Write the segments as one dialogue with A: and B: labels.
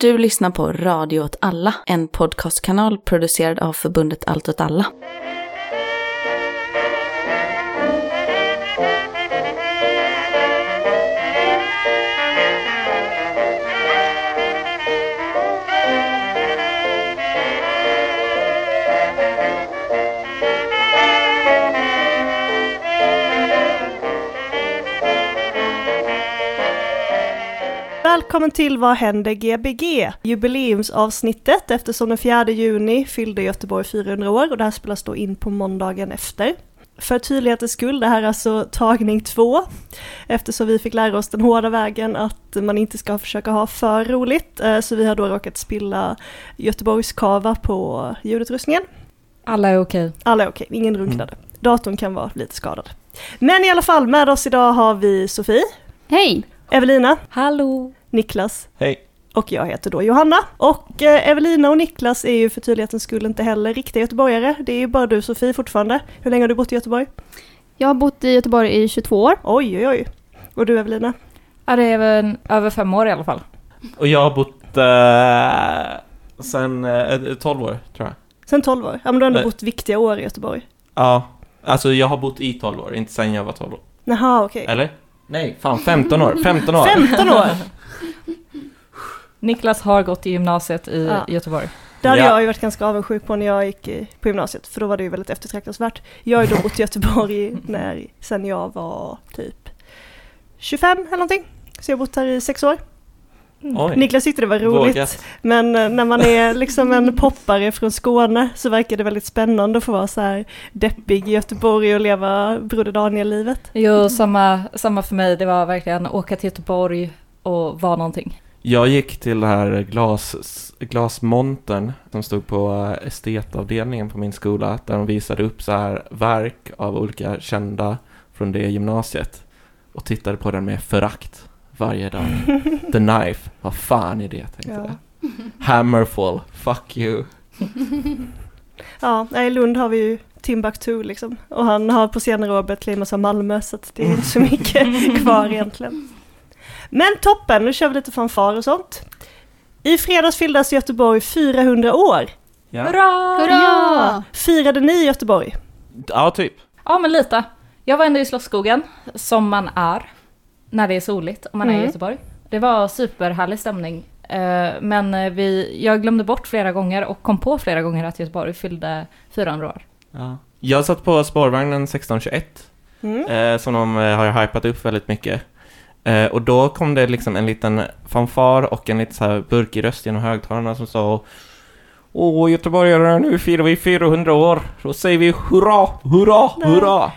A: Du lyssnar på Radio åt alla, en podcastkanal producerad av förbundet Allt åt alla.
B: Välkommen till Vad händer Gbg? Jubileumsavsnittet eftersom den 4 juni fyllde Göteborg 400 år och det här spelas då in på måndagen efter. För tydlighetens skull, det här är alltså tagning två eftersom vi fick lära oss den hårda vägen att man inte ska försöka ha för roligt. Eh, Så vi har då råkat spilla Göteborgskava på ljudutrustningen.
C: Alla är okej.
B: Alla är okej, ingen runknade. Datorn kan vara lite skadad. Men i alla fall, med oss idag har vi Sofie,
D: Hej!
B: Evelina,
C: Hallå!
B: Niklas
E: Hej.
B: och jag heter då Johanna. Och eh, Evelina och Niklas är ju för tydlighetens skull inte heller riktiga göteborgare. Det är ju bara du Sofie fortfarande. Hur länge har du bott i Göteborg?
D: Jag har bott i Göteborg i 22 år.
B: Oj, oj, oj. Och du Evelina?
C: Ja, det är väl över fem år i alla fall.
E: Och jag har bott eh, sen eh, 12 år, tror jag.
B: Sen 12 år. Ja men du har ändå
E: Nej.
B: bott viktiga år i Göteborg.
E: Ja, alltså jag har bott i 12 år, inte sen jag var 12 år.
B: Jaha, okej.
E: Eller? Nej, fan 15 år. 15 år.
B: 15 år!
C: Niklas har gått i gymnasiet i
B: Ja.
C: Göteborg.
B: Det hade
E: Ja.
B: jag ju varit ganska avundsjuk på när jag gick på gymnasiet, för då var det ju väldigt eftertraktansvärt. Jag har ju då bott i Göteborg när, sen jag var typ 25 eller någonting. Så jag har bott här i sex år.
E: Oj.
B: Niklas tyckte det var roligt.
E: Vågat.
B: Men eh, när man är liksom en poppare från Skåne så verkar det väldigt spännande att få vara så här deppig i Göteborg och leva Broder Daniel-livet.
C: Jo, samma, samma för mig. Det var verkligen åka till Göteborg och vara någonting.
E: Jag gick till det här glas, glasmontern som stod på eh, estetavdelningen på min skola där de visade upp så här verk av olika kända från det gymnasiet och tittade på den med förakt varje dag. The Knife, vad fan är det tänkte
B: Ja.
E: jag. Hammerfall, fuck you.
B: Ja, i Lund har vi ju Timbuktu liksom. Och han har på senare år börjat claima som Malmö så det är inte så mycket kvar egentligen. Men toppen, nu kör vi lite fanfar och sånt. I fredags fylldes Göteborg 400 år.
E: Ja,
C: Hurra!
D: Hurra!
B: Firade ni i Göteborg?
E: ja typ.
C: Ja, men lite. Jag var ändå i Slottsskogen, som man är när det är soligt om man är
B: Mm.
C: i Göteborg. Det var superhärlig stämning. Eh, Men vi, jag glömde bort flera gånger och kom på flera gånger att Göteborg fyllde 400 år.
E: Ja. Jag satt på spårvagnen 1621
B: Mm.
E: eh, som de eh, har hypat upp väldigt mycket. Eh, och då kom det liksom en liten fanfar och en lite så här burkig röst genom högtalarna som sa Åh, göteborgare, nu firar vi 400 år. Då säger vi hurra, hurra, hurra.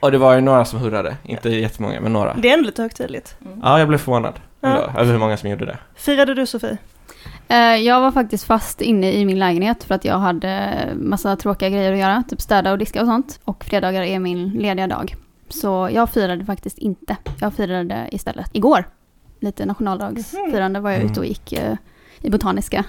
E: Och det var ju några som hurrade. Inte jättemånga, men några.
B: Det är ändå lite högtidligt.
E: Ja, jag blev förvånad.
B: Ja.
E: Över hur många som gjorde det.
B: Firade du Sofie?
D: Eh, Jag var faktiskt fast inne i min lägenhet för att jag hade massa tråkiga grejer att göra, typ städa och diska och sånt. Och fredagar är min lediga dag. Så jag firade faktiskt inte. Jag firade istället igår. Lite nationaldagsfirande var jag ute och gick eh, i Botaniska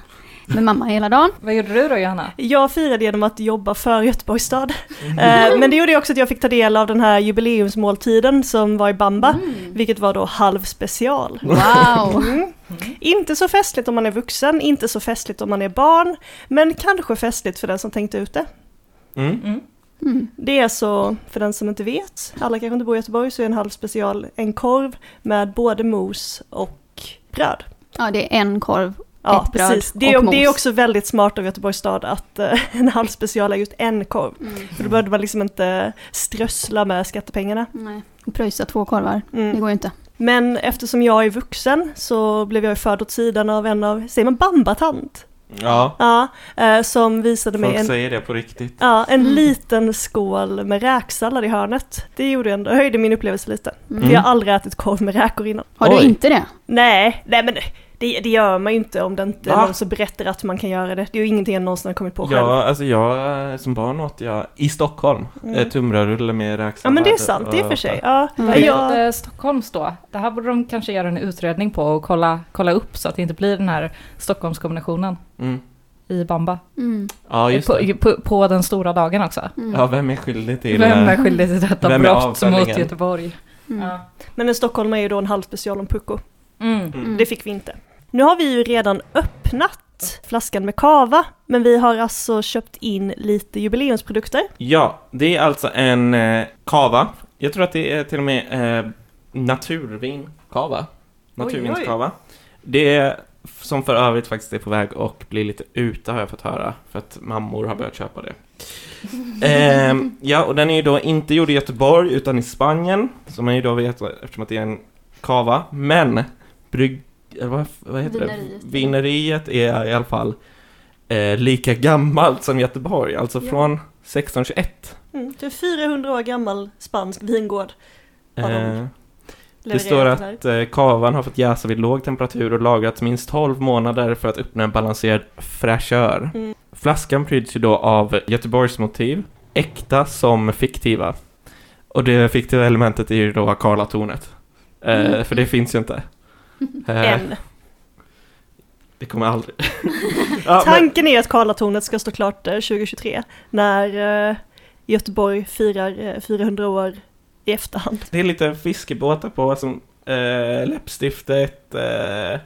D: med mamma hela dagen.
C: Vad gjorde du då, Johanna?
B: Jag firade genom att jobba för Göteborgs stad. Eh, Men det gjorde också att jag fick ta del av den här jubileumsmåltiden som var i Bamba, vilket var då halvspecial.
D: Wow!
B: Mm. Inte så festligt om man är vuxen, inte så festligt om man är barn, men kanske festligt för den som tänkte ut det.
E: Mm.
C: Mm.
D: Mm.
B: Det är så, för den som inte vet, alla kanske inte bor i Göteborg, så är en halvspecial en korv med både mos och bröd.
D: Ja, det är en korv.
B: Ja,
D: Ett bröd
B: precis. Det är,
D: och
B: det är
D: mos.
B: också väldigt smart av Göteborgs stad att eh, en halvspecial är just en korv. För då behövde man liksom inte strössla med skattepengarna.
D: Nej. Och pröjsa två korvar,
B: Mm.
D: det går ju inte.
B: Men eftersom jag är vuxen så blev jag förd åt sidan av en av, säger man bambatant?
E: Ja,
B: Ja, eh, som visade mig
E: folk
B: en,
E: säger det på riktigt.
B: ja, en
D: Mm.
B: liten skål med räksallad i hörnet. Det gjorde ändå, höjde min upplevelse lite.
D: Mm.
B: För jag har aldrig ätit korv med räkor innan.
D: Har du
E: Oj.
D: inte det?
B: Nej, nej men det, det gör man ju inte om det inte är
E: Va?
B: någon som berättar att man kan göra det. Det är ju ingenting jag någonsin har kommit på själv.
E: Ja, alltså jag eh, som barn åt jag i Stockholm
B: Mm.
E: mm. tunnbrödsrulle med räksallad.
B: Ja men det är sant, det är för sig. Ja,
D: Mm.
C: Vad
B: ja.
C: gjorde Stockholms då? Det här borde de kanske göra en utredning på och kolla, kolla upp så att det inte blir den här Stockholmskombinationen
E: Mm.
C: i Bamba.
D: Mm.
E: Ja, just
C: på, på, på den stora dagen också.
D: Mm.
E: Ja, vem är skyldig till...
C: Vem är
E: eh,
C: skyldig till detta
E: vem är
C: brott mot? Göteborg?
D: Mm.
C: Ja.
B: Men en Stockholm är ju då en halv special om pucko.
C: Mm.
D: Mm.
B: Det fick vi inte. Nu har vi ju redan öppnat flaskan med kava, men vi har alltså köpt in lite jubileumsprodukter.
E: Ja, det är alltså en eh, kava. Jag tror att det är till och med eh, naturvin kava. Naturvinskava. Det är som för övrigt faktiskt är på väg och blir lite ute har jag fått höra. För att mammor har börjat köpa det. Ehm, ja, och den är ju då inte gjord i Göteborg utan i Spanien. Som man ju då vet eftersom att det är en kava. Men brygg... eller Vad, vad heter
D: Vineriet.
E: det? Vineriet är i alla fall eh, lika gammalt som Göteborg. Alltså
B: Ja.
E: från 1621.
B: Mm, det är 400 år gammal spansk vingård.
E: Eh, det står att eh, kavan har fått jäsa vid låg temperatur och lagrats minst 12 månader för att uppnå en balanserad fräschör.
B: Mm.
E: Flaskan pryds ju då av Göteborgsmotiv, äkta som fiktiva. Och det fiktiva elementet är ju då Karlatornet. Eh,
B: Mm.
E: För det finns ju inte. Eh,
B: En.
E: det kommer aldrig. ja, men,
B: Tanken är att Karlatornet ska stå klart eh, 2023 när eh, Göteborg firar eh, 400 år i efterhand.
E: det är lite fiskebåtar på som eh, läppstiftet. Eh,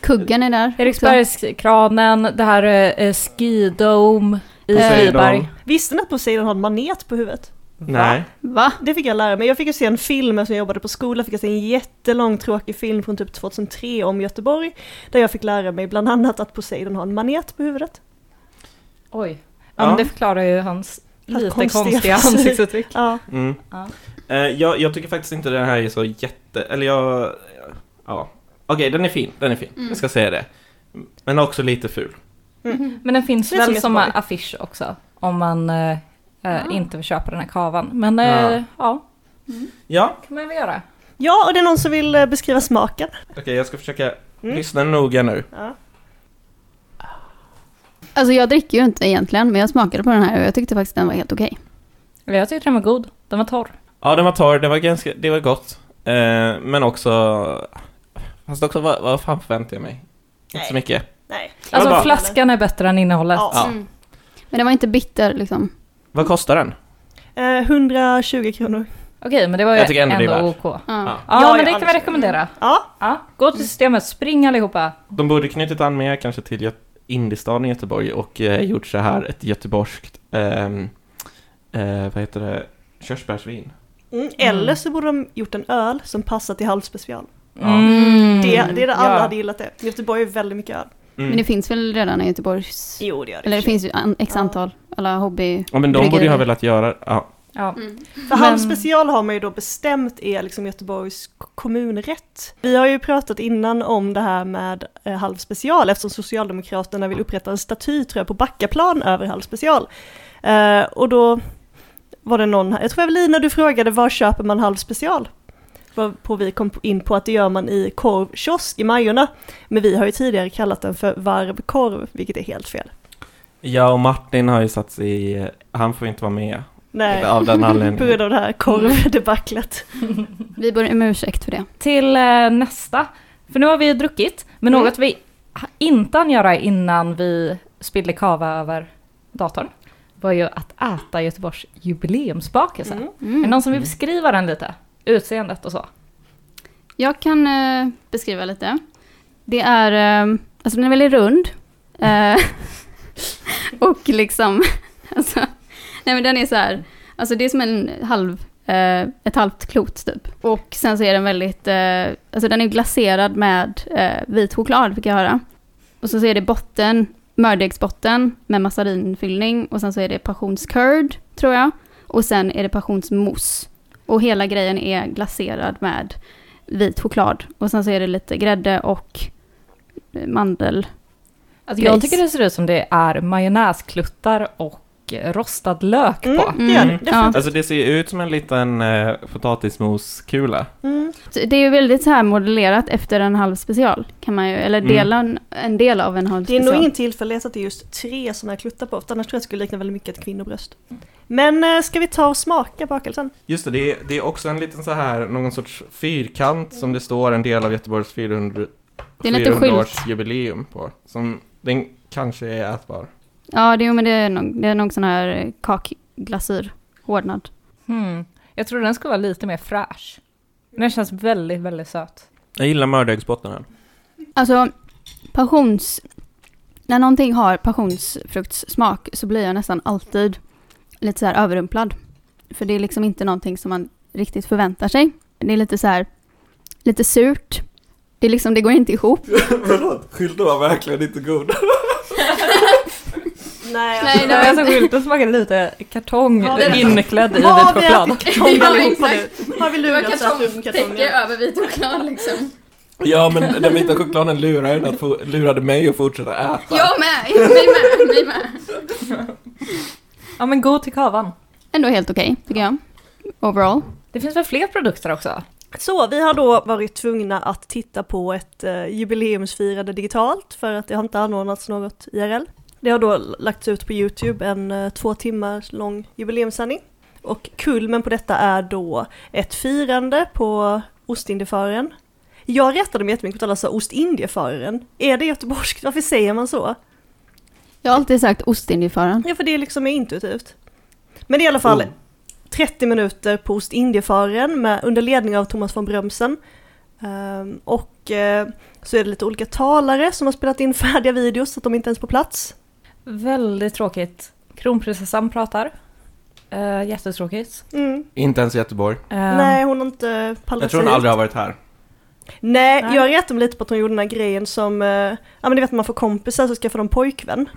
D: Kuggen är där.
C: Eriksbergskranen, det här eh, Ski Dome i. Friberg.
B: Visste ni att Poseidon har en manet på huvudet?
E: Nej.
D: Va?
B: Det fick jag lära mig. Jag fick ju se en film eftersom jag jobbade på skola, fick jag se en jättelång tråkig film från typ 2003 om Göteborg. Där jag fick lära mig bland annat att Poseidon har en manet på huvudet.
C: Oj. Ja,
E: Ja.
C: men det förklarar ju hans lite
B: konstiga
C: konstiga, ansiktsuttryck.
B: Ja,
E: Mm.
C: Ja.
E: Eh, jag, jag tycker faktiskt inte den här är så jätte... Eller jag... Ja. Okej, den är fin. Den är fin.
D: Mm.
E: Jag ska säga det. Men också lite ful.
C: Men den finns väl som affisch också. Om man eh, eh,
D: Ah.
C: inte vill köpa den här kavan. Men eh,
E: Ja.
C: ja,
E: Ja,
C: kan man väl göra.
B: ja och det är någon som vill eh, beskriva smaken.
E: okej jag ska försöka
B: Mm.
E: lyssna noga nu.
B: Ja.
D: Alltså jag dricker ju inte egentligen, men jag smakade på den här och jag tyckte faktiskt den var helt okej.
C: Eller Jag tyckte den var god. Den var torr.
E: Ja, den var torr. Det var ganska... Det var gott. Eh, men också... Fast också, vad, vad fan förväntar jag mig? Inte så
B: Nej.
E: mycket.
B: Nej.
C: Alltså
E: bara-
C: flaskan är bättre än innehållet.
B: Ja.
E: Ja.
D: Mm. Men den var inte bitter liksom.
E: Vad kostar den?
B: Eh, 120 kronor.
C: Okej, men det var ju
E: Jag tycker ändå
C: ändå,
E: det är
C: OK.
E: värt.
C: Ja,
D: Ja.
E: Ja.
B: Ja,
C: men det kan vi
B: annars-
C: rekommendera.
B: Ja,
C: Ja, gå till systemet, spring allihopa.
E: De borde knutit an mer kanske till Gö- Indiestaden i Göteborg och eh, gjort så här ett göteborgskt... ehm, eh, vad heter det? Körsbärsvin.
B: mm. eller så borde de gjort en öl som passar till halvspecial.
E: Ja.
C: Mm.
B: Det, det är det alla
C: Ja.
B: hade gillat det. Göteborg är väldigt mycket öl.
E: Mm.
D: Men det finns väl redan i Göteborgs...
B: Jo, det gör det.
D: Eller det
B: för
D: finns ju an, x
B: Ja.
D: antal, alla hobby...
E: Ja, men de borde ju ha velat göra... Ja.
C: Ja.
B: För
C: Men-
B: halvspecial har man ju då bestämt är liksom Göteborgs kommunrätt. Vi har ju pratat innan om det här med eh, halvspecial eftersom Socialdemokraterna vill upprätta en staty tror jag på Backaplan över halvspecial. Eh, och då var det någon här, jag tror Evelina du frågade var köper man halvspecial? På vi kom in på att det gör man i korvkiosk i Majorna. Men vi har ju tidigare kallat den för varvkorv, vilket är helt fel.
E: ja, och Martin har ju satt sig i... Han får inte vara med.
B: Nej,
E: Av den
B: på
E: anledningen.
B: grund av det här korvdebaclet.
D: Vi ber om ursäkt för det.
C: Till eh, nästa. För nu har vi druckit, men
B: Mm.
C: något vi inte hann göra innan vi spillde kava över datorn var ju att äta Göteborgs jubileumsbakelse.
B: Mm.
C: Är det någon som vill beskriva den lite? Utseendet och så.
D: Jag kan eh, beskriva lite. Det är, eh, alltså den är väldigt rund. Eh, och liksom, alltså, nej men den är så här, alltså det är som en halv, eh, ett halvt klot typ. Och sen så är den väldigt, eh, alltså den är glaserad med eh, vit choklad fick jag höra. Och så, så är det botten, mördegsbotten med massarinfyllning och sen så är det passionscurd tror jag. Och sen är det passionsmousse. Och hela grejen är glaserad med vit choklad. Och sen så är det lite grädde och eh, mandel.
C: Alltså, jag tycker det ser ut som det är majonnäskluttar och eh, rostad lök på.
B: Mm, det,
E: Mm.
B: definitivt.
D: Ja.
E: Alltså det ser ju ut som en liten eh, potatismoskula.
B: Mm.
D: Det är ju väldigt så här modellerat efter en halv special. Kan man ju, eller
E: Mm.
D: dela en, en del av en halv
B: Det är
D: special.
B: nog ingen tillfällighet att det är just tre sådana här kluttar på, annars tror jag det skulle likna väldigt mycket ett kvinnobröst. Men eh, ska vi ta och smaka bakelsen?
E: Just det, det är, det är också en liten så här, någon sorts fyrkant som det står en del av Göteborgs 400,
D: Det är lite
E: 400
D: skylt.
E: års jubileum på. Som den kanske är ätbar.
D: Ja, det, men det är nog, det är nog sån här eh, kakglasyr. Hårdnad.
C: Hmm. Jag tror den ska vara lite mer fräsch. Den känns väldigt, väldigt söt.
E: Jag gillar mördäggsbotten här.
D: Alltså, Passions... När någonting har passionsfruktssmak så blir jag nästan alltid lite så här överrumplad. För det är liksom inte någonting som man riktigt förväntar sig. Det är lite så här, lite surt. Det, är liksom, det går inte ihop.
E: Förlåt, skylten var verkligen inte god.
B: Nej,
D: Nej,
C: Det var så skylten smakade lite kartong
B: Ja, det-
C: inklädd i vit
B: Vad har vi
C: choklad.
D: Ja, exakt.
B: Har vi lurat så att du kartongen?
D: över vit choklad liksom.
E: Ja, men den vita chokladen lurade, att få, lurade mig att fortsätta äta.
D: Jag med, mig med, mig med.
C: Ja men god till kavan.
D: Ändå helt okej, tycker jag. Overall.
C: Det finns väl fler produkter också?
B: Så vi har då varit tvungna att titta på ett uh, jubileumsfirande digitalt för att det har inte anordnats något IRL. Det har då lagts ut på Youtube en uh, två timmar lång jubileumssändning. Och kulmen på detta är då ett firande på Ostindiefararen. Jag rättade mig jättemycket på att alla sa Ostindiefararen. Är det göteborgskt? Varför säger man så?
D: Jag har alltid sagt Ostindiefararen.
B: Ja, för det liksom är intuitivt. Men i alla fall
E: Oh.
B: 30 minuter på Ostindiefararen med, under ledning av Thomas von Brömsen. Ehm, och eh, så är det lite olika talare som har spelat in färdiga videos så att de inte ens är på plats.
C: Väldigt tråkigt. Kronprinsessan pratar. Uh, jättetråkigt.
B: Mm.
E: Inte ens i Göteborg.
C: Eh,
B: Nej, hon har inte pallat
E: Jag tror hon aldrig har varit här.
B: Nej,
C: Nej.
B: jag retade mig lite på att hon gjorde den här grejen som, eh, ja men du vet man får kompisar så skaffar de pojkvän.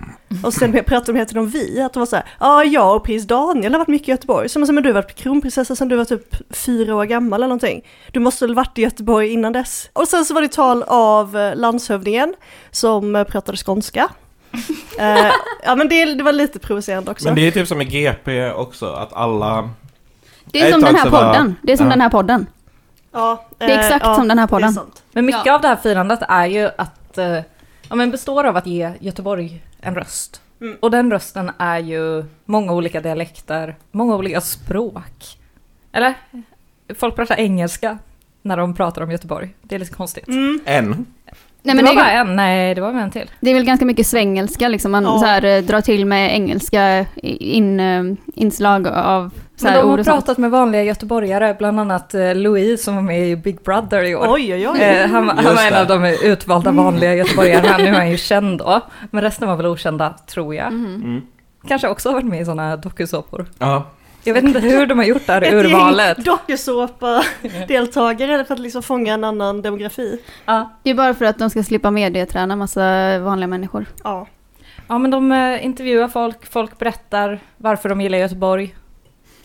B: Och sen pratade de tiden om vi, att de var såhär, ja jag och prins Daniel har varit mycket i Göteborg. Som men du har varit kronprinsessa sedan du var typ fyra år gammal eller någonting. Du måste väl varit i Göteborg innan dess. Och sen så var det tal av landshövdingen som pratade skånska. Eh, ja men det, det var lite provocerande också.
E: Men det är typ som i GP också, att alla...
D: Det är som den här
E: var-
D: podden. Det är som
E: Ja.
D: den här podden.
B: ja,
D: Det är
B: eh,
D: exakt
B: ja,
D: som den här podden.
C: Men mycket
D: Ja.
C: av det här firandet är ju att, eh, ja men består av att ge Göteborg en röst.
B: Mm.
C: Och den rösten är ju många olika dialekter, många olika språk. Eller? Folk pratar engelska när de pratar om Göteborg. Det är lite konstigt.
B: Mm.
E: En.
D: Nej,
C: det
D: men
C: var
D: det,
C: bara
D: är,
C: en, nej det var väl en till.
D: det är väl ganska mycket svengelska liksom. Man
B: Ja.
D: så här, eh, drar till med engelska in, eh, inslag av så
C: Men
D: här,
C: de har pratat med vanliga göteborgare, bland annat eh, Louis som var med i Big Brother i år.
B: Oj oj oj.
C: Eh, han, var- han var en
B: Mm.
E: det.
C: av de utvalda vanliga göteborgarna, nu är han ju känd då. Men resten var väl okända, tror jag.
D: Mhm.
E: Mm.
C: Kanske också har varit med i sådana dokusåpor.
E: Ja.
C: Jag vet inte hur de har gjort det här
B: Ett
C: urvalet.
B: gäng dokusåpa-deltagare för att liksom fånga en annan demografi.
C: Ja.
D: Det är bara för att de ska slippa medieträna massa vanliga människor.
B: Ja.
C: ja, men de eh, intervjuar folk, folk berättar varför de gillar Göteborg.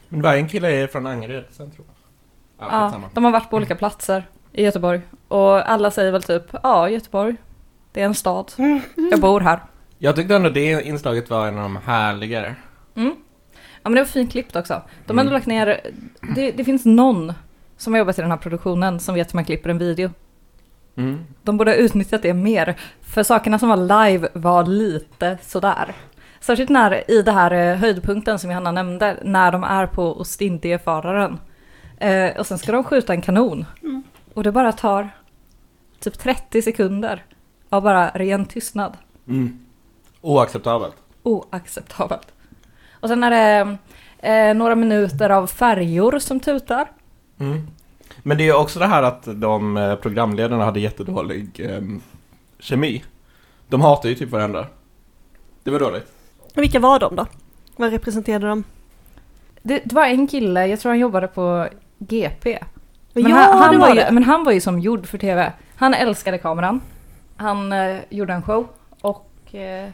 E: Men varje kille är från Angered sen tror jag. Ja,
C: Ja, de har varit på olika platser i Göteborg. Och alla säger väl typ, ja, Göteborg, det är en stad.
B: Mm.
C: Jag bor här.
E: Jag tyckte ändå det inslaget var en av de härligare.
C: Mm. Ja men det var fint klippt också. De har
E: Mm.
C: lagt ner, det, det finns någon som har jobbat i den här produktionen som vet hur man klipper en video.
E: Mm.
C: De borde ha utnyttjat det mer, för sakerna som var live var lite sådär. Särskilt när, i det här eh, höjdpunkten som Johanna nämnde, när de är på Ostindiefararen. Eh, och sen ska de skjuta en kanon.
B: Mm.
C: Och det bara tar typ 30 sekunder av bara ren tystnad.
E: Mm. Oacceptabelt.
C: Oacceptabelt. Och sen är det eh, några minuter av färjor som tutar.
E: Mm. Men det är också det här att de eh, programledarna hade jättedålig eh, kemi. De hatar ju typ varandra. Det var dåligt.
B: Vilka var de då? Vad representerade de?
C: Det, det var en kille, jag tror han jobbade på GP. Men,
B: ja,
C: han, han var
B: var
C: ju,
B: det.
C: men han var ju som gjord för tv. Han älskade kameran. Han eh, gjorde en show och eh,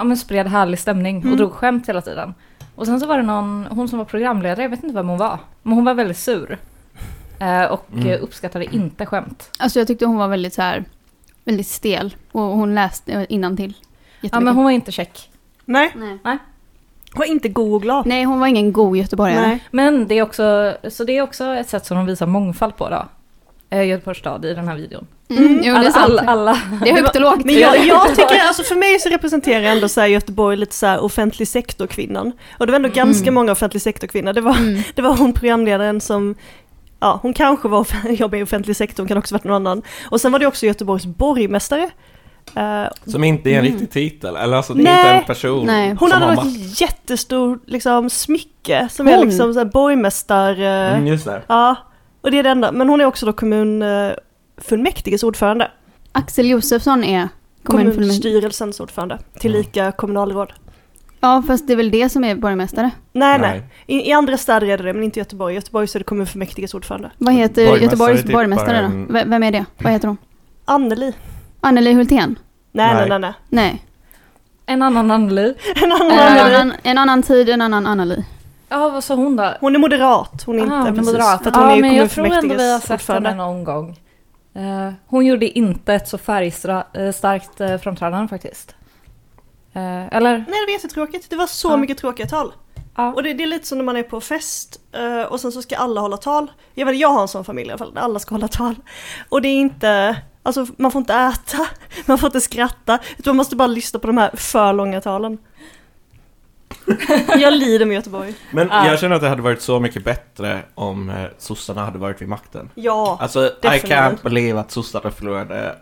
C: ja, men spred härlig stämning och
B: Mm.
C: drog skämt hela tiden. Och sen så var det någon, hon som var programledare, jag vet inte vem hon var. Men hon var väldigt sur. Eh, och
E: Mm.
C: uppskattade inte skämt.
D: Alltså jag tyckte hon var väldigt så här, väldigt stel. Och hon läste innantill.
C: Ja men hon var inte check.
B: Nej,
D: Nej.
B: var inte god och glad.
D: Nej, hon var ingen god göteborgare.
B: Nej.
C: Men det är också, så det är också ett sätt som de visar mångfald på då. Eh, Göteborgs stad i den här videon.
D: Mm, jo, det är
C: alla, alla, alla.
D: Det är högt och lågt.
B: Men jag, jag tycker, alltså för mig så representerar ändå så här Göteborg lite så här offentlig sektor-kvinnan. Och det var ändå ganska
D: Mm.
B: många offentlig sektor-kvinnor. Det var,
D: Mm.
B: det var hon programledaren som, ja hon kanske var jobbade i offentlig sektor, hon kan också varit någon annan. Och sen var det också Göteborgs borgmästare. Eh,
E: Som inte är en
D: Mm.
E: riktig titel. Eller alltså det är
B: Nej.
E: inte en person
D: Nej.
B: hon hade
E: makt.
B: jättestort liksom, smycke som är
D: Hon?
B: liksom så här borgmästar... eh,
E: Mm, just det.
B: Ja, och det är det enda. Men hon är också då kommunfullmäktiges ordförande.
D: Axel Josefsson är
B: kommunstyrelsens ordförande, tillika kommunalråd.
D: Ja, fast det är väl det som är borgmästare.
B: Nej, nej. I, I andra städer är det det, men inte i Göteborg. I Göteborg så är det kommunfullmäktiges ordförande.
D: Vad heter
E: Borgmästare
D: Göteborgs
E: typ
D: borgmästare
E: bara
D: då?
E: en-
D: V- Vem är det? Vad heter hon?
B: Anneli.
D: Anneli Hultén?
B: Nej, nej,
E: Nej.
B: nej. nej.
D: Nej.
C: En annan Anneli.
B: En annan
D: En
B: Anneli.
D: annan, en annan tid, en annan Anneli.
C: Ja, vad sa hon då?
B: Hon är moderat, hon är inte
C: Ah, hon är moderat.
B: För att hon
C: ja,
B: är
C: men jag tror ändå vi har sett henne någon gång. Eh, hon gjorde inte ett så färgstarkt uh, framträdande faktiskt. Eh, eller?
B: Nej, det var jättetråkigt. Det var så
C: Ja.
B: mycket tråkiga tal.
C: Ja.
B: Och det, det är lite som när man är på fest eh, och sen så ska alla hålla tal. Jag vet, jag har en sån familj i alla fall, där alla ska hålla tal. Och det är inte, alltså man får inte äta, man får inte skratta, utan man måste bara lyssna på de här för långa talen. Jag lider med Göteborg.
E: Men
C: Ja.
E: jag känner att det hade varit så mycket bättre om eh, sossarna hade varit vid makten.
B: Ja,
E: Alltså, I
B: definitivt.
E: can't believe att sossarna förlorade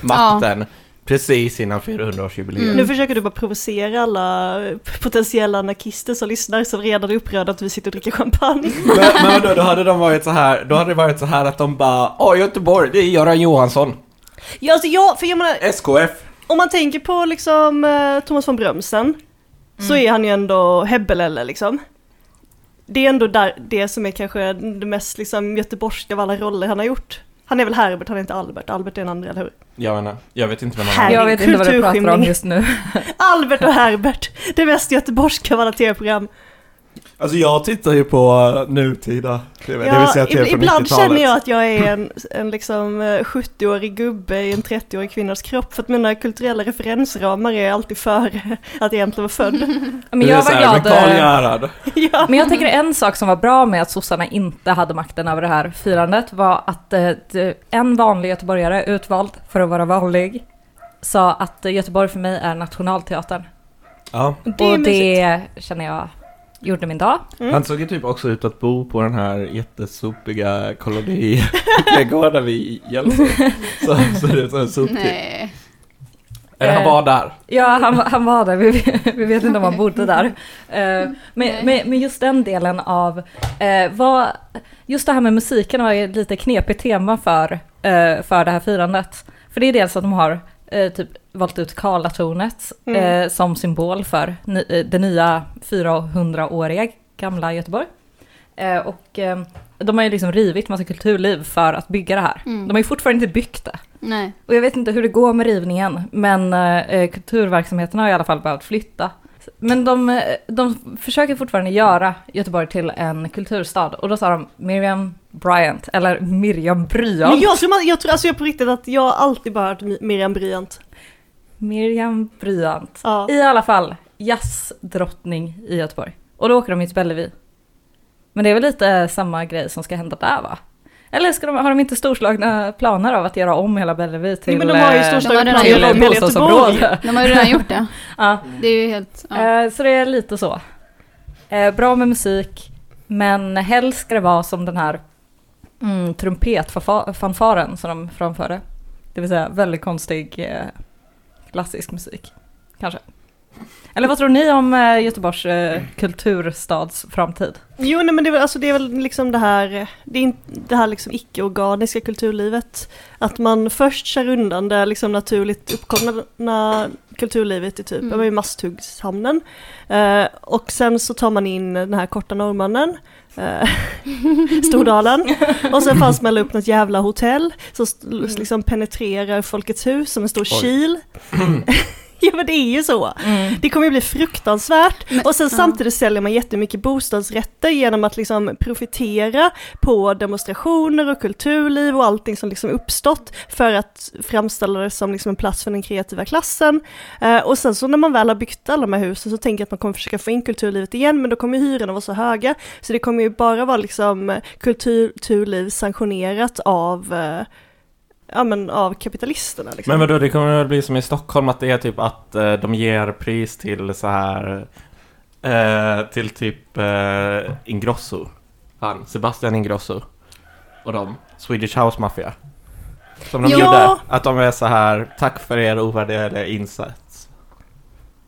E: makten precis innan 400-årsjubileet.
D: Mm.
B: nu försöker du bara provocera alla potentiella anarkister som lyssnar som redan är upprörda att vi sitter och dricker champagne.
E: Men, men vadå, då hade de varit så här, då hade det varit så här att de bara Åh Göteborg, det är Göran Johansson,
B: Ja, alltså jag, för jag menar,
E: SKF.
B: om man tänker på liksom eh, Thomas von Brömsen så är han ju ändå Hebbelelle liksom. Det är ändå där, det som är kanske det mest liksom göteborgska av alla roller han har gjort. Han är väl Herbert, han är inte Albert. Albert är en andra, eller hur?
E: Jag menar, jag vet inte vem han
B: Här-
E: är.
C: Jag vet inte vad du pratar om just nu.
B: Albert och Herbert, det mest göteborgska av alla tv-program.
E: Alltså jag tittar ju på nutida TV,
B: Ja, ib- ibland känner jag att jag är en, en liksom eh, 70-årig gubbe i en 30-årig kvinnas kropp för att mina kulturella referensramar är alltid före att jag egentligen var född.
C: Men jag var glad.
E: Karl
C: eh,
B: ja.
C: Men jag tänker en sak som var bra med att sossarna inte hade makten över det här firandet var att eh, det- en vanlig göteborgare, utvald för att vara vanlig, sa att eh, Göteborg för mig är nationalteatern.
E: Ja.
B: Det är
C: och
B: mysigt.
C: det känner jag gjorde min dag.
B: Mm.
E: Han såg ju typ också ut att bo på den här jättesopiga koloniträdgården vid Hjälsö. Så, så det är så sopigt.
D: Nej.
E: Eller han
C: Eh,
E: var där.
C: Ja, han, var- han var där, vi, vi vet inte om han bodde där. Eh, men, men, men just den delen av, eh, vad, just det här med musiken var ju ett lite knepigt tema för, eh, för det här firandet. För det är dels att de har eh, typ valt ut Karlatornet
B: Mm.
C: eh, som symbol för ny, eh, det nya 400-åriga gamla Göteborg. Eh, och eh, de har ju liksom rivit massa kulturliv för att bygga det här.
D: Mm.
C: De har ju fortfarande inte byggt det.
D: Nej.
C: Och jag vet inte hur det går med rivningen, men eh, kulturverksamheten har i alla fall behövt flytta. Men de, de försöker fortfarande göra Göteborg till en kulturstad och då sa de Miriam Bryant, eller Miriam Bryant.
B: Men jag, tror, man- jag tror alltså jag på riktigt att jag alltid bara hört Mi- Miriam Bryant.
C: Miriam Bryant.
B: Ja.
C: I alla fall jazzdrottning i Göteborg. Och då åker de till Bellevue. Men det är väl lite samma grej som ska hända där va? Eller ska de, har de inte storslagna planer av att göra om hela Bellevue till,
B: men de har ju
C: eh,
B: storslagna
D: planer
C: till bostadsområde?
B: Göteborg.
D: De har ju redan gjort det.
C: Ja.
D: Det är ju helt... Ja.
C: Eh, Så det är lite så. Eh, Bra med musik, men helst ska det vara som den här mm, trumpetfanfaren som de framförde. Det vill säga väldigt konstig klassisk musik, kanske. Eller vad tror ni om eh, Göteborgs eh, kulturstads framtid?
B: Jo, nej, men det är, väl, alltså, det är väl liksom det här, det, är det här liksom icke-organiska kulturlivet. Att man först kör undan det liksom naturligt uppkomna kulturlivet i typ,
D: Mm.
B: mm. Masthuggshamnen. Eh, och sen så tar man in den här korta norrmannen, eh, Stordalen. och sen fanns man upp något jävla hotell som st- liksom penetrerar Folkets hus som en stor
E: Oj.
B: kil. ja men det är ju så.
C: Mm.
B: Det kommer ju bli fruktansvärt.
D: Men-
B: och sen
D: ja.
B: samtidigt säljer man jättemycket bostadsrätter genom att liksom profitera på demonstrationer och kulturliv och allting som liksom uppstått för att framställa det som liksom en plats för den kreativa klassen. Eh, och sen så när man väl har byggt alla de här husen så tänker jag att man kommer försöka få in kulturlivet igen men då kommer hyrorna vara så höga så det kommer ju bara vara liksom kulturliv sanktionerat av eh, Ja men av kapitalisterna liksom.
E: Men vadå, det kommer väl bli som i Stockholm att det är typ att eh, de ger pris till så här eh, till typ eh, Ingrosso. Han, Sebastian Ingrosso. Och de, Swedish House Mafia. Som de
B: Ja.
E: gjorde. Att de är så här, tack för er ovärderliga insats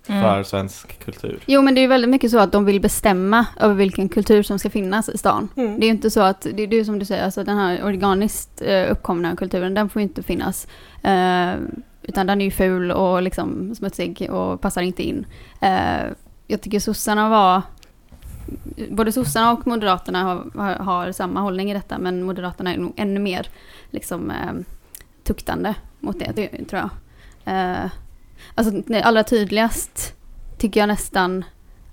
C: Mm.
E: för svensk kultur.
D: Jo men det är ju väldigt mycket så att de vill bestämma över vilken kultur som ska finnas i stan.
B: Mm.
D: Det är ju inte så att, det är ju som du säger, alltså den här organiskt eh, uppkomna kulturen, den får ju inte finnas. Eh, Utan den är ju ful och liksom smutsig och passar inte in. Eh, jag tycker sossarna var... Både sossarna och moderaterna har, har, har samma hållning i detta, men moderaterna är nog ännu mer liksom, eh, tuktande mot det, det tror jag. Eh, alltså, det allra tydligast tycker jag nästan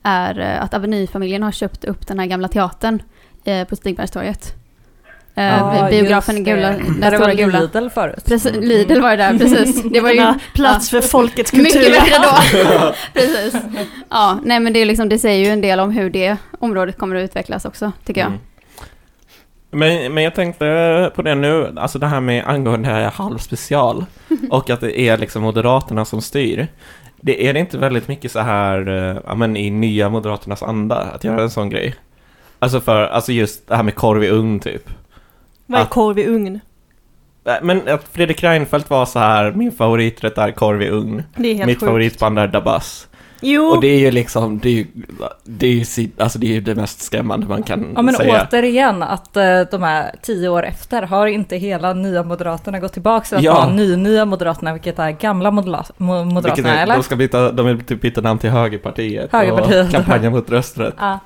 D: är eh, att Avenyfamiljen har köpt upp den här gamla teatern eh, på Stigbergstorget. Eh,
C: Ja,
D: biografen gula,
C: Där det var
D: gula.
C: Lidl förut.
D: Precis, Lidl var det där, precis. Det var ju
B: Denna plats för folkets kultur.
D: mycket bättre då. precis. Ja, nej men det, är liksom, det säger ju en del om hur det området kommer att utvecklas också, tycker jag.
E: Mm. Men, men jag tänkte på det nu, alltså det här med angående halvspecial och att det är liksom Moderaterna som styr. Det är det inte väldigt mycket så här, eh, ja men i nya Moderaternas anda att göra en sån grej? Alltså för, alltså just det här med korv i ugn typ.
B: Vad är
E: Att-
B: korv i ugn?
E: Eh, Men att Fredrik Reinfeldt var så här, min favoriträtt är korv i ugn.
B: Det är helt
E: Mitt
B: sjukt.
E: favoritband är Dabas.
B: Jo,
E: Och det är ju liksom, det är ju, det är ju, alltså det är ju det mest skrämmande man kan
C: Ja men
E: säga.
C: återigen att eh, de här tio år efter har inte hela nya Moderaterna gått tillbaka till att
E: Ja.
C: vara ny-nya Moderaterna, vilket är gamla
E: Vilket
C: Moderaterna,
E: är,
C: eller?
E: de ska byta, de vill typ byta namn till Högerpartiet,
C: Högerpartiet.
E: och kampanja mot rösträtt.
C: Ja,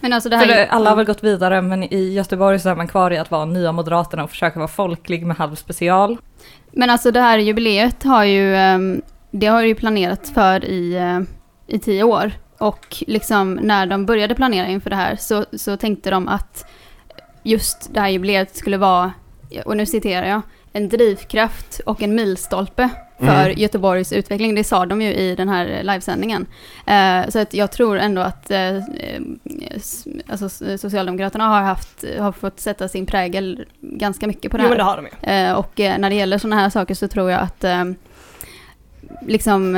D: Men alltså det här...
C: det, alla har väl gått vidare, men i Göteborg så är man kvar i att vara nya Moderaterna och försöka vara folklig med halv special.
D: Men alltså det här jubileet har ju, ehm, det har ju planerats för i, eh, i tio år. Och liksom när de började planera inför det här så, så tänkte de att just det här jubileet skulle vara, och nu citerar jag, en drivkraft och en milstolpe för
E: Mm.
D: Göteborgs utveckling. Det sa de ju i den här livesändningen. Eh, så att jag tror ändå att eh, eh, alltså, Socialdemokraterna har, haft, har fått sätta sin prägel ganska mycket på det
B: jo,
D: här.
B: men det har de ju.
D: Eh, och när det gäller sådana här saker så tror jag att liksom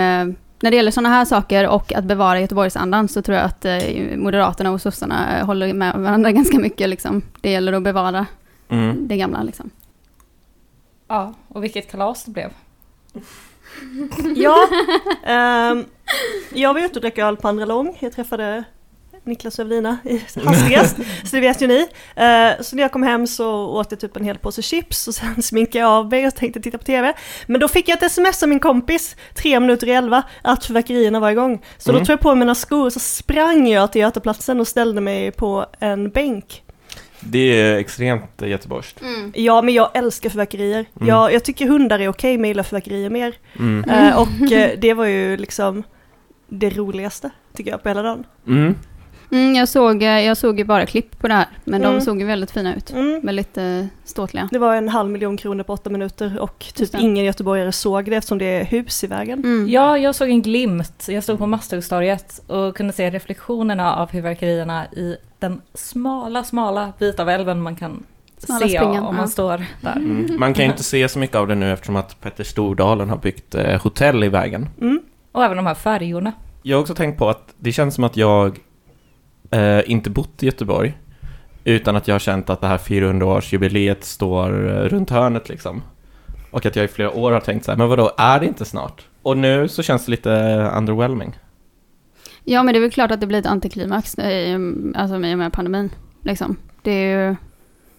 D: när det gäller sådana här saker och att bevara Göteborgsandan så tror jag att eh, Moderaterna och sossarna eh, håller med varandra ganska mycket. Liksom. Det gäller att bevara
E: Mm.
D: det gamla. Liksom.
C: Ja, och vilket kalas det blev.
B: Ja, ehm, jag var ute och drack öl på Andra Lång. Jag träffade Niklas och Evelina i hastigast, så det vet ju ni. Eh, så när jag kom hem så åt jag typ en hel påse chips och sen sminkade jag av mig och tänkte titta på TV. Men då fick jag ett sms av min kompis, tre minuter i elva, att fyrverkerierna var igång. Så
E: Mm.
B: då tog jag på mig mina skor och så sprang jag till Götaplatsen och ställde mig på en bänk.
E: Det är extremt göteborgskt.
B: Ja, men jag älskar fyrverkerier.
E: Mm.
B: Jag, jag tycker hundar är okej, men jag gillar fyrverkerier mer.
E: Mm.
B: Eh, och eh, det var ju liksom det roligaste, tycker jag, på hela dagen.
E: Mm.
D: Jag, såg, eh, jag såg ju bara klipp på det här, men
B: Mm.
D: de såg ju väldigt fina ut.
B: Mm.
D: Väldigt eh, ståtliga.
B: Det var en halv miljon kronor på åtta minuter och typ ingen göteborgare såg det eftersom det är hus i vägen.
D: Mm.
C: Ja, jag såg en glimt. Jag stod på Masthuggstorget och kunde se reflektionerna av fyrverkerierna i den smala, smala bit av älven man kan
D: Smala
C: se
D: springan,
C: om man
D: ja.
C: står där.
E: Mm. Man kan ju inte se så mycket av det nu eftersom att Petter Stordalen har byggt eh, hotell i vägen.
B: Mm.
C: Och även de här färjorna.
E: Jag har också tänkt på att det känns som att jag eh, inte bott i Göteborg utan att jag har känt att det här 400-årsjubileet står eh, runt hörnet liksom. Och att jag i flera år har tänkt så här, men vadå, är det inte snart? Och nu så känns det lite underwhelming.
D: Ja, men det är väl klart att det blir ett antiklimax eh, mm, alltså, i och med pandemin. Liksom. Det är ju...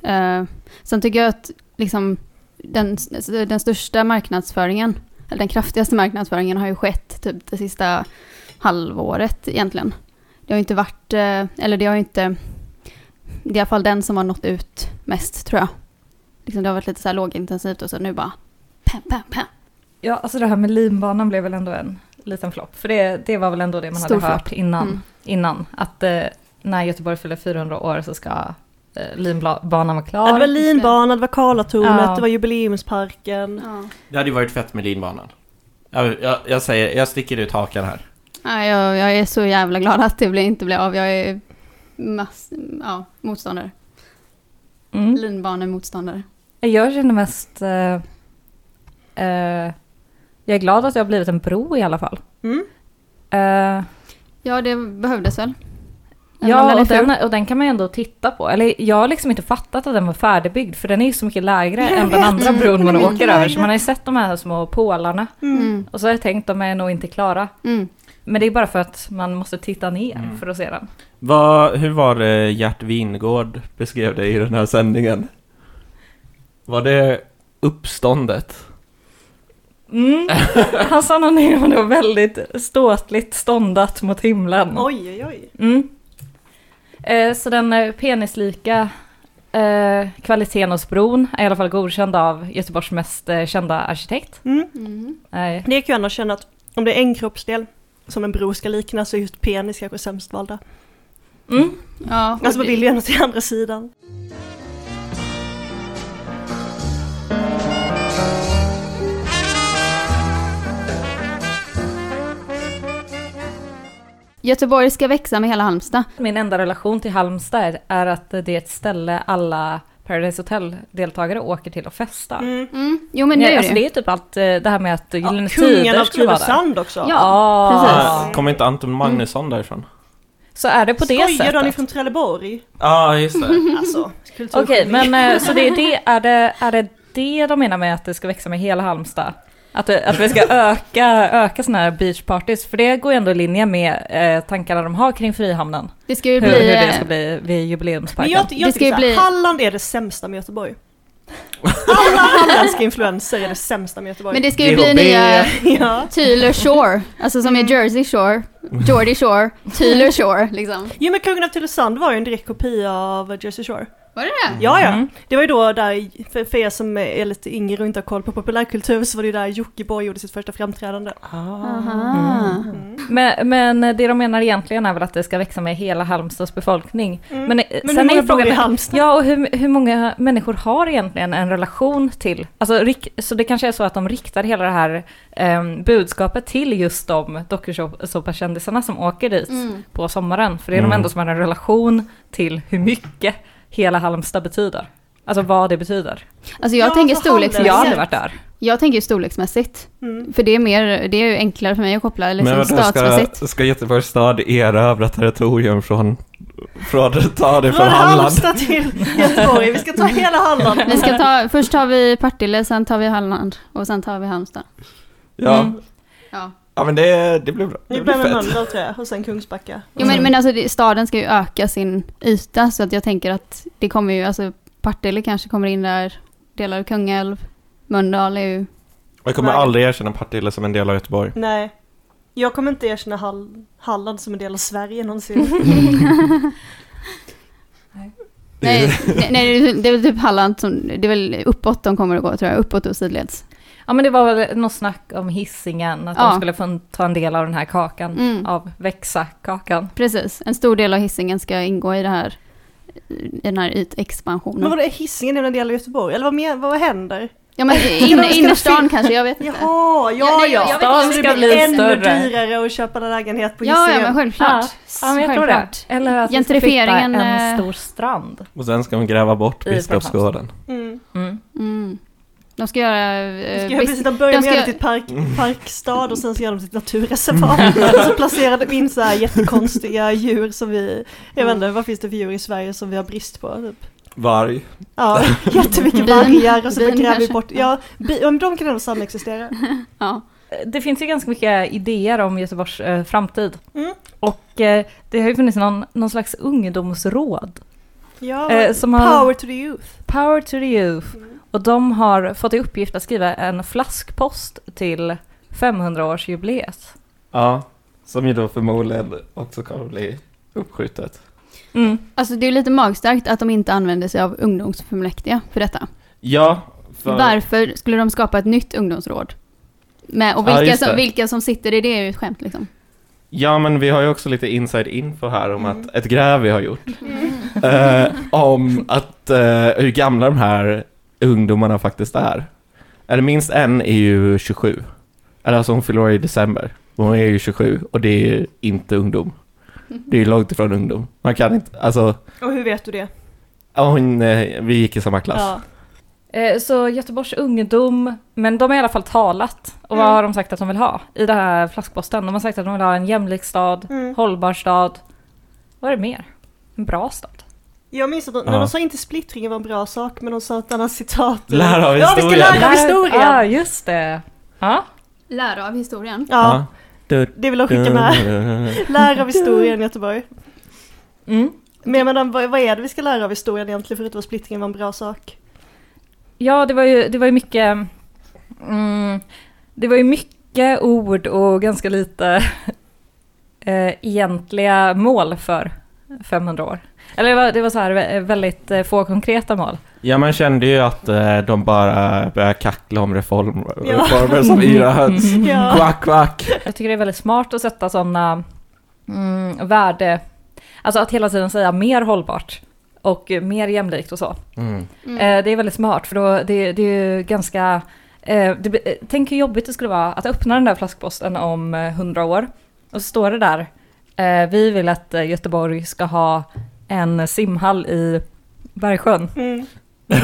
D: Eh, sen tycker jag att liksom, den, alltså, den största marknadsföringen, eller den kraftigaste marknadsföringen har ju skett typ det sista halvåret egentligen. Det har inte varit, eh, eller det har inte, det är i alla fall den som har nått ut mest tror jag. Liksom, det har varit lite så här lågintensivt och så nu bara pam, pam, pam.
C: Ja, alltså det här med linbanan blev väl ändå en liten flopp. För det, det var väl ändå det man
D: Stor
C: hade hört
D: flopp.
C: innan.
D: Mm.
C: innan att eh, när Göteborg fyller 400 år så ska eh, linbanan vara klar.
B: Ja, det var linbanan, det var Karlatornet,
C: Ja.
B: det var jubileumsparken.
D: Ja.
E: Det hade ju varit fett med linbanan. Jag, jag, jag säger, jag sticker ut hakan här.
D: Ja, jag, jag är så jävla glad att det inte blir av. Jag är mass, ja, motståndare.
C: Mm.
D: Linbanemotståndare.
C: Jag känner mest... Eh, eh, jag är glad att det har blivit en bro i alla fall.
B: Mm.
C: Eh,
D: Ja, det behövdes väl.
C: Ja, och den, och den kan man ju ändå titta på. Eller jag har liksom inte fattat att den var färdigbyggd, för den är ju så mycket lägre än den andra
D: Mm.
C: bron man
B: är
C: åker över. Så man har ju sett de här små pålarna.
B: Mm.
D: Mm.
C: Och så har jag tänkt, de är nog inte klara.
D: Mm.
C: Men det är bara för att man måste titta ner
E: Mm.
C: för att se den.
E: Vad, hur var det Gert Wingård beskrev det i den här sändningen? Var det uppståndet?
C: Mm. Hans onanerande var väldigt ståtligt ståndat mot himlen.
B: Oj, oj, oj.
C: Mm. Eh, så den eh, penislika eh, kvaliteten hos bron är i alla fall godkänd av Göteborgs mest eh, kända arkitekt.
B: Mm.
D: Mm.
C: Nej.
B: Det kan jag ändå känna att om det är en kroppsdel som en bro ska likna så är just penis kanske sämst valda.
C: Mm.
D: Ja, och
B: Alltså man
D: det-
B: vill ju ändå till andra sidan.
D: Göteborg ska växa med hela Halmstad.
C: Min enda relation till Halmstad är- är att det är ett ställe alla Paradise Hotel-deltagare åker till och festar.
B: Mm.
D: Mm. Jo men det
C: Nej,
D: är
C: alltså
D: det
C: det
D: ju.
C: är typ allt eh, det här med att Gyllene
B: Ja, kungen
C: Tider
B: av
C: skulle vara där.
B: Tylösand också.
D: Ja.
C: Ja,
D: precis.
E: Ah, Kommer inte Anton Magnusson därifrån?
C: Så är det på det
B: Skojar du, han är
C: sättet?
B: från Trelleborg?
E: Ja, ah, just det.
B: Alltså,
C: Okej,
B: kulturskildring.
C: men eh, så det är det, är det, är det det de menar med att det ska växa med hela Halmstad? Att, det, att vi ska öka, öka sådana här beachparties, för det går ju ändå i linje med eh, tankarna de har kring Frihamnen.
D: Det ska ju
C: Hur,
D: bli...
C: hur det
D: eh,
C: ska bli vid
B: Men
C: jubileumsparken.
B: jag, jag
D: Det ska ju bli-
B: Halland är det sämsta med Göteborg. Alla halländska influenser är det sämsta med Göteborg.
D: Men det ska ju bli nya
B: ja.
D: Tyler Shore, alltså som är Jersey Shore, Geordie Shore, Tyler Shore liksom.
B: Jo men Kungen av Tylösand var ju en direkt kopia av Jersey Shore.
D: Var det det?
B: Ja ja,
C: Mm.
B: det var ju då där, för, för er som är lite yngre och inte har koll på populärkultur så var det ju där Jockiboi gjorde sitt första framträdande.
D: Aha.
B: Mm.
C: Men, men det de menar egentligen är väl att det ska växa med hela Halmstads befolkning.
B: Mm.
C: Men,
B: Men
C: sen
B: hur
C: är
B: många
C: ju
B: bor i
C: frågan,
B: Halmstad?
C: Ja, och hur, hur många människor har egentligen en relation till, alltså rik- så det kanske är så att de riktar hela det här em, budskapet till just de dokusåpakändisarna som åker dit
D: Mm.
C: på sommaren, för det är de
E: Mm.
C: enda som har en relation till hur mycket hela Halmstad betyder. Alltså vad det betyder.
D: Alltså jag
B: Ja,
D: tänker storleksmässigt.
C: Jag har aldrig varit där.
D: Jag tänker storleksmässigt.
B: Mm.
D: För det är mer, det är ju enklare för mig att koppla liksom
E: Men
D: stadsmässigt.
E: ska, ska Göteborgs stad erövra territorium från, från ta det
B: Från
E: från Halland?
B: Halmstad till Göteborg, vi ska ta hela Halland.
D: Vi ska ta, först tar vi Partille, sen tar vi Halland och sen tar vi Halmstad.
E: Ja,
C: Mm.
D: Ja.
E: Ja men det, det blir bra. Det blir
B: med
E: fett.
B: Mölndal tror jag, och sen Kungsbacka.
D: Jo men, men alltså det, staden ska ju öka sin yta så att jag tänker att det kommer ju, alltså Partille kanske kommer in där, delar av Kungälv, Mölndal är ju,
E: Jag kommer
B: Nej.
E: aldrig erkänna Partille som en del av Göteborg.
B: Nej. Jag kommer inte erkänna Hall Halland som en del av Sverige någonsin.
D: nej, nej, nej det är- det är väl typ Halland som, det är väl uppåt de kommer att gå tror jag, uppåt och sidleds.
C: Ja men det var väl något snack om hissingen att
D: Ja.
C: de skulle få ta en del av den här kakan,
D: Mm.
C: av växa-kakan.
D: Precis, en stor del av hissingen ska ingå i det här, i den här
B: Men
D: ytexpansionen.
B: vadå, är Hisingen en del av Göteborg? Eller vad, men, vad händer?
D: Ja men in, innerstan kanske, jag vet inte.
B: Jaha,
D: Ja,
B: ja
D: nej, jag-
B: ja.
D: jag vet
C: Stan ska bli
B: ännu
C: större.
B: dyrare att köpa en lägenhet på
D: Ja, ja
B: Hisingen.
D: men självklart.
C: Ja, men jag tror det.
D: Självklart.
C: Eller att
D: Gentrifieringen,
C: en
D: eh,
C: stor strand.
E: Och sen ska de gräva bort Biskopsgården.
B: Mm.
C: Mm.
D: Mm. De ska göra...
B: De
D: eh,
B: ska göra
D: bis-
B: precis, de börjar
D: de
B: med att
D: ska-
B: göra till park, parkstad och sen så gör de ett naturreservat. så placerar de in så här jättekonstiga djur som vi, jag vet inte, vad finns det för djur i Sverige som vi har brist på? Typ.
E: Varg.
B: Ja, jättemycket vargar och så
D: Bin
B: gräver vi bort, ja, bi, men de kan ändå samexistera.
D: ja.
C: Det finns ju ganska mycket idéer om Göteborgs eh, framtid.
B: Mm.
C: Och eh, det har ju funnits någon, någon slags ungdomsråd.
B: Ja,
C: Eh, som har-
B: power to the youth.
C: Power to the youth. Och de har fått i uppgift att skriva en flaskpost till 500-årsjubileet.
E: Ja, som ju då förmodligen också kommer bli uppskjutet.
C: Mm.
D: Alltså det är lite magstarkt att de inte använder sig av ungdomsfullmäktige för detta.
E: Ja, för...
D: Varför skulle de skapa ett nytt ungdomsråd? Med, och
E: Ja,
D: vilka,
E: det.
D: som, vilka som sitter i det är ju ett skämt liksom.
E: Ja, men vi har ju också lite inside info här om
B: Mm.
E: att ett gräv vi har gjort. eh, om att eh, hur gamla de här ungdomarna faktiskt är. Eller minst en är ju 27. Eller alltså hon fyller i december. Hon är ju 27 och det är ju inte ungdom. Det är ju långt ifrån ungdom. Man kan inte, alltså,
B: Och hur vet du det?
E: ja, hon, eh, vi gick i samma klass.
B: Ja.
C: Eh, Så Göteborgs ungdom, men de har i alla fall talat. Och vad
B: Mm.
C: har de sagt att de vill ha i den här flaskposten? De har sagt att de vill ha en jämlik stad,
B: Mm.
C: hållbar stad. Vad är det mer? En bra stad.
B: Jag minns att de,
E: Ja.
B: de sa inte splittringen var en bra sak, men de sa ett annat citat.
E: Lära av
B: Ja, vi ska
E: historien.
B: lära av historien!
C: Ja, just det. Ja.
D: Lära av historien.
B: Ja,
E: Du,
B: det vill de skicka med. Lära av historien Göteborg.
C: Mm.
B: Men jag menar, vad, vad är det vi ska lära av historien egentligen, förutom att splittringen var en bra sak?
C: Ja, det var ju, det var ju mycket... Mm, det var ju mycket ord och ganska lite eh, egentliga mål för 500 år. Eller det var, det var så här vä- väldigt eh, få konkreta mål.
E: Ja, man kände ju att eh, de bara började kackla om reform,
B: Ja.
E: reformer som yra höns.
B: Ja.
E: Kvack, kvack.
C: Jag tycker det är väldigt smart att sätta sådana mm, värde, alltså att hela tiden säga mer hållbart och mer jämlikt och så.
E: Mm.
D: Mm.
C: Eh, det är väldigt smart för då det, det är ju ganska, eh, det, tänk hur jobbigt det skulle vara att öppna den där flaskposten om 100 år och så står det där, vi vill att eh, Göteborg ska ha en simhall i Bergsjön.
B: Mm.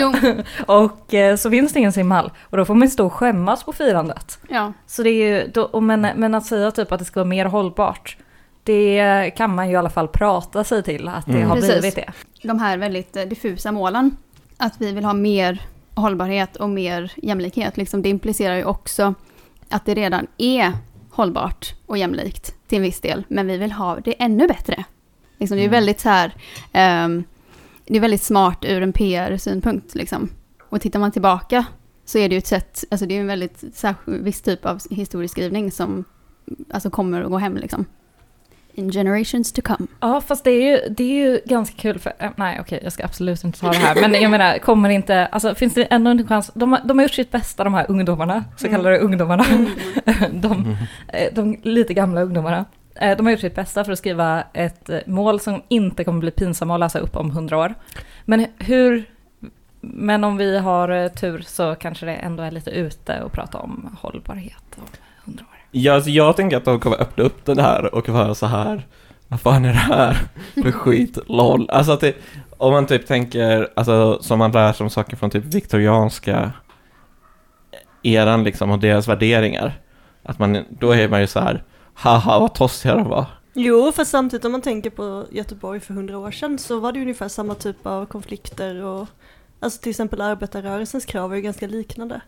D: Jo,
C: Och eh, så finns det ingen simhall och då får man stå och skämmas på firandet.
D: ja.
C: Så det är ju, då, och men, men att säga typ att det ska vara mer hållbart, det kan man ju i alla fall prata sig till att det
E: Mm.
C: har
D: Precis.
C: blivit det.
D: de här väldigt eh, diffusa målen. Att vi vill ha mer hållbarhet och mer jämlikhet. Liksom, det implicerar ju också att det redan är hållbart och jämlikt till en viss del. Men vi vill ha det ännu bättre. Liksom, det är
E: Mm.
D: väldigt så här, ehm, det är väldigt smart ur en PR-synpunkt. Liksom. Och tittar man tillbaka så är det ju ett sätt, alltså det är en väldigt särskild, viss typ av historieskrivning som alltså kommer att gå hem liksom. In generations to come.
C: Ja, fast det är ju, det är ju ganska kul för, eh, nej okej, jag ska absolut inte ta det här, men jag menar, kommer inte, alltså finns det ändå en chans, de, har- de har gjort sitt bästa de här ungdomarna, så
B: Mm.
C: kallade ungdomarna, de,
E: Mm.
C: eh, de lite gamla ungdomarna. Eh, De har gjort sitt bästa för att skriva ett mål som inte kommer bli pinsamma att läsa upp om hundra år. Men hur, men om vi har tur så kanske det ändå är lite ute och prata om hållbarhet hundra år.
E: Ja, alltså jag tänker att de kommer öppna upp den här och vara så här. Vad fan är det här för skit? LOL. Alltså att det, om man typ tänker, alltså som man lär sig om saker från typ viktorianska eran liksom och deras värderingar. Att man, då är man ju så här, haha vad tossiga de var.
B: Jo, för samtidigt om man tänker på Göteborg för hundra år sedan så var det ungefär samma typ av konflikter och alltså till exempel arbetarrörelsens krav var ju ganska liknande.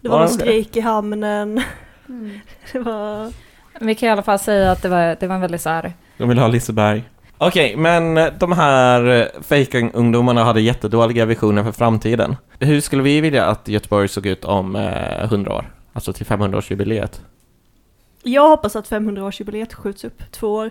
B: Det var
E: Var
B: någon strejk i hamnen,
D: Mm.
B: det var...
C: Vi kan i alla fall säga att det var, det var en väldigt så här,
E: De vill ha Liseberg. Okej, men de här fejkungdomarna hade jättedåliga visioner för framtiden. Hur skulle vi vilja att Göteborg såg ut om eh, 100 år? Alltså till 500-årsjubileet.
B: Jag hoppas att 500-årsjubileet skjuts upp två år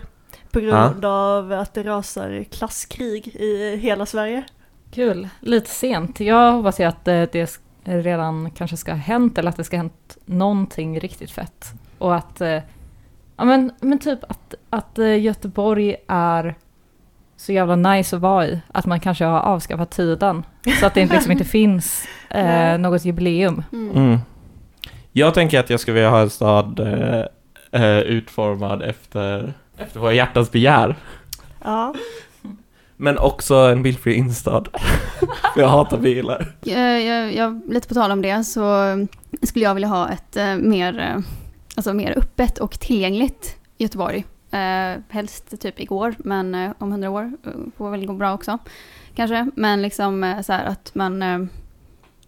B: på grund av att det rasar klasskrig i hela Sverige.
C: Kul, lite sent. Jag hoppas ju att eh, det redan kanske ska ha hänt eller att det ska ha hänt någonting riktigt fett. Och att, eh, ja men, men typ att, att eh, Göteborg är så jävla nice att vara i. Att man kanske har avskaffat tiden. Så att det liksom inte finns eh, något jubileum.
D: Mm.
E: Mm. Jag tänker att jag skulle vilja ha en stad eh, eh, utformad efter, efter våra hjärtans begär.
B: Ja,
E: men också en bilfri instad. För jag hatar bilar.
D: Jag, jag, jag, lite på tal om det så skulle jag vilja ha ett eh, mer, eh, alltså mer öppet och tillgängligt Göteborg. Eh, helst typ igår, men eh, om hundra år får väl gå bra också. Kanske, men liksom så här att man,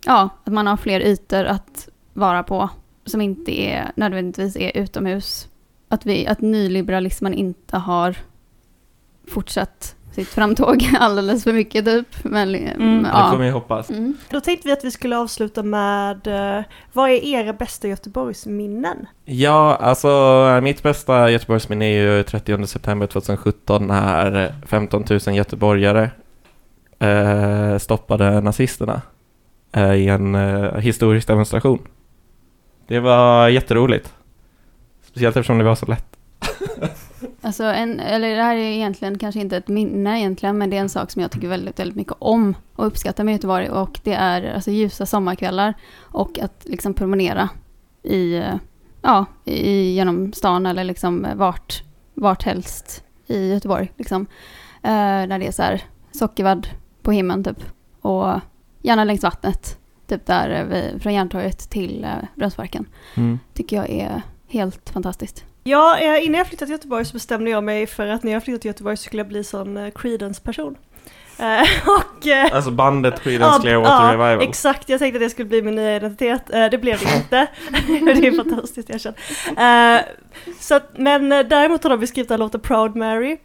D: ja, att man har fler ytor att vara på som inte är, nödvändigtvis är utomhus. Att, vi, att nyliberalismen inte har fortsatt sitt framtåg alldeles för mycket typ. Men,
C: Mm.
E: Det
D: ja.
E: får man ju hoppas.
D: Mm.
B: då tänkte vi att vi skulle avsluta med eh, vad är era bästa Göteborgsminnen?
E: Ja, alltså mitt bästa Göteborgsminne är ju 30 september 2017 när 15 000 göteborgare eh, stoppade nazisterna eh, i en eh, historisk demonstration. Det var jätteroligt. Speciellt eftersom det var så lätt.
D: Alltså en, eller det här är egentligen kanske inte ett minne egentligen, men det är en sak som jag tycker väldigt, väldigt mycket om och uppskattar med Göteborg och det är alltså ljusa sommarkvällar och att liksom promenera i, ja, i, genom stan eller liksom vart, vart helst i Göteborg liksom. Eh, när det är så här sockervadd på himlen typ och gärna längs vattnet, typ där eh, vi, från Järntorget till eh, Brunnsparken.
E: Mm.
D: Tycker jag är helt fantastiskt.
B: Ja, eh, innan jag flyttade till Göteborg så bestämde jag mig för att när jag flyttade till Göteborg så skulle jag bli sån eh, Creedence-person. Eh, och...
E: Alltså bandet Creedence Clearwater
B: ja,
E: Revival.
B: exakt. Jag tänkte att det skulle bli min nya identitet. Det blev det inte. det är fantastiskt, jag känner. Så men däremot har de beskrivit den låten Proud Mary.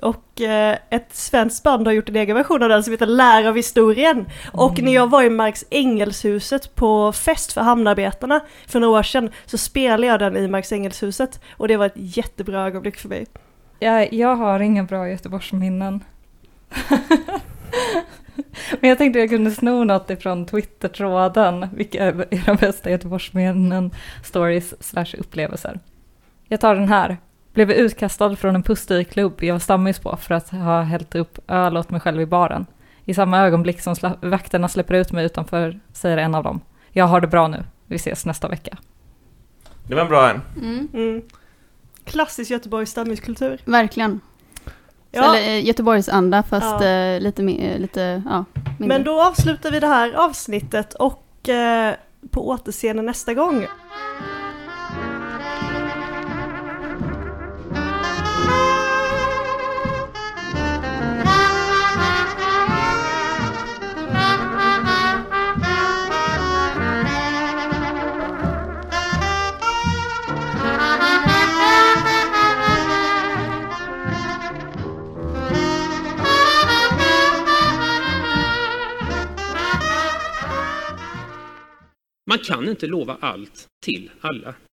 B: Och eh, ett svenskt band har gjort en egen version av den som heter Lär av historien. Och när jag var i Marks Engelshuset på fest för hamnarbetarna för några år sedan så spelade jag den i Marks Engelshuset. Och det var ett jättebra ögonblick för mig.
C: Jag, jag har inga bra Göteborgsminnen. Men jag tänkte jag kunde sno något ifrån Twitter-tråden. Vilka är era bästa Göteborgsminnen, stories slash upplevelser? Jag tar den här. Blev utkastad från en pustigklubb jag var stammis på för att ha hällt upp öl åt mig själv i baren. I samma ögonblick som sla- vakterna släpper ut mig utanför säger en av dem. Jag har det bra nu. Vi ses nästa vecka.
E: Det var en bra en.
D: Mm,
B: Mm. Klassisk Göteborgs stammiskultur.
D: verkligen.
B: Ja,
D: Eller eh, Göteborgs anda fast
B: Ja.
D: eh, lite, eh, lite ja, mindre.
B: men då avslutar vi det här avsnittet och eh, på återseende nästa gång.
F: Man kan inte lova allt till alla.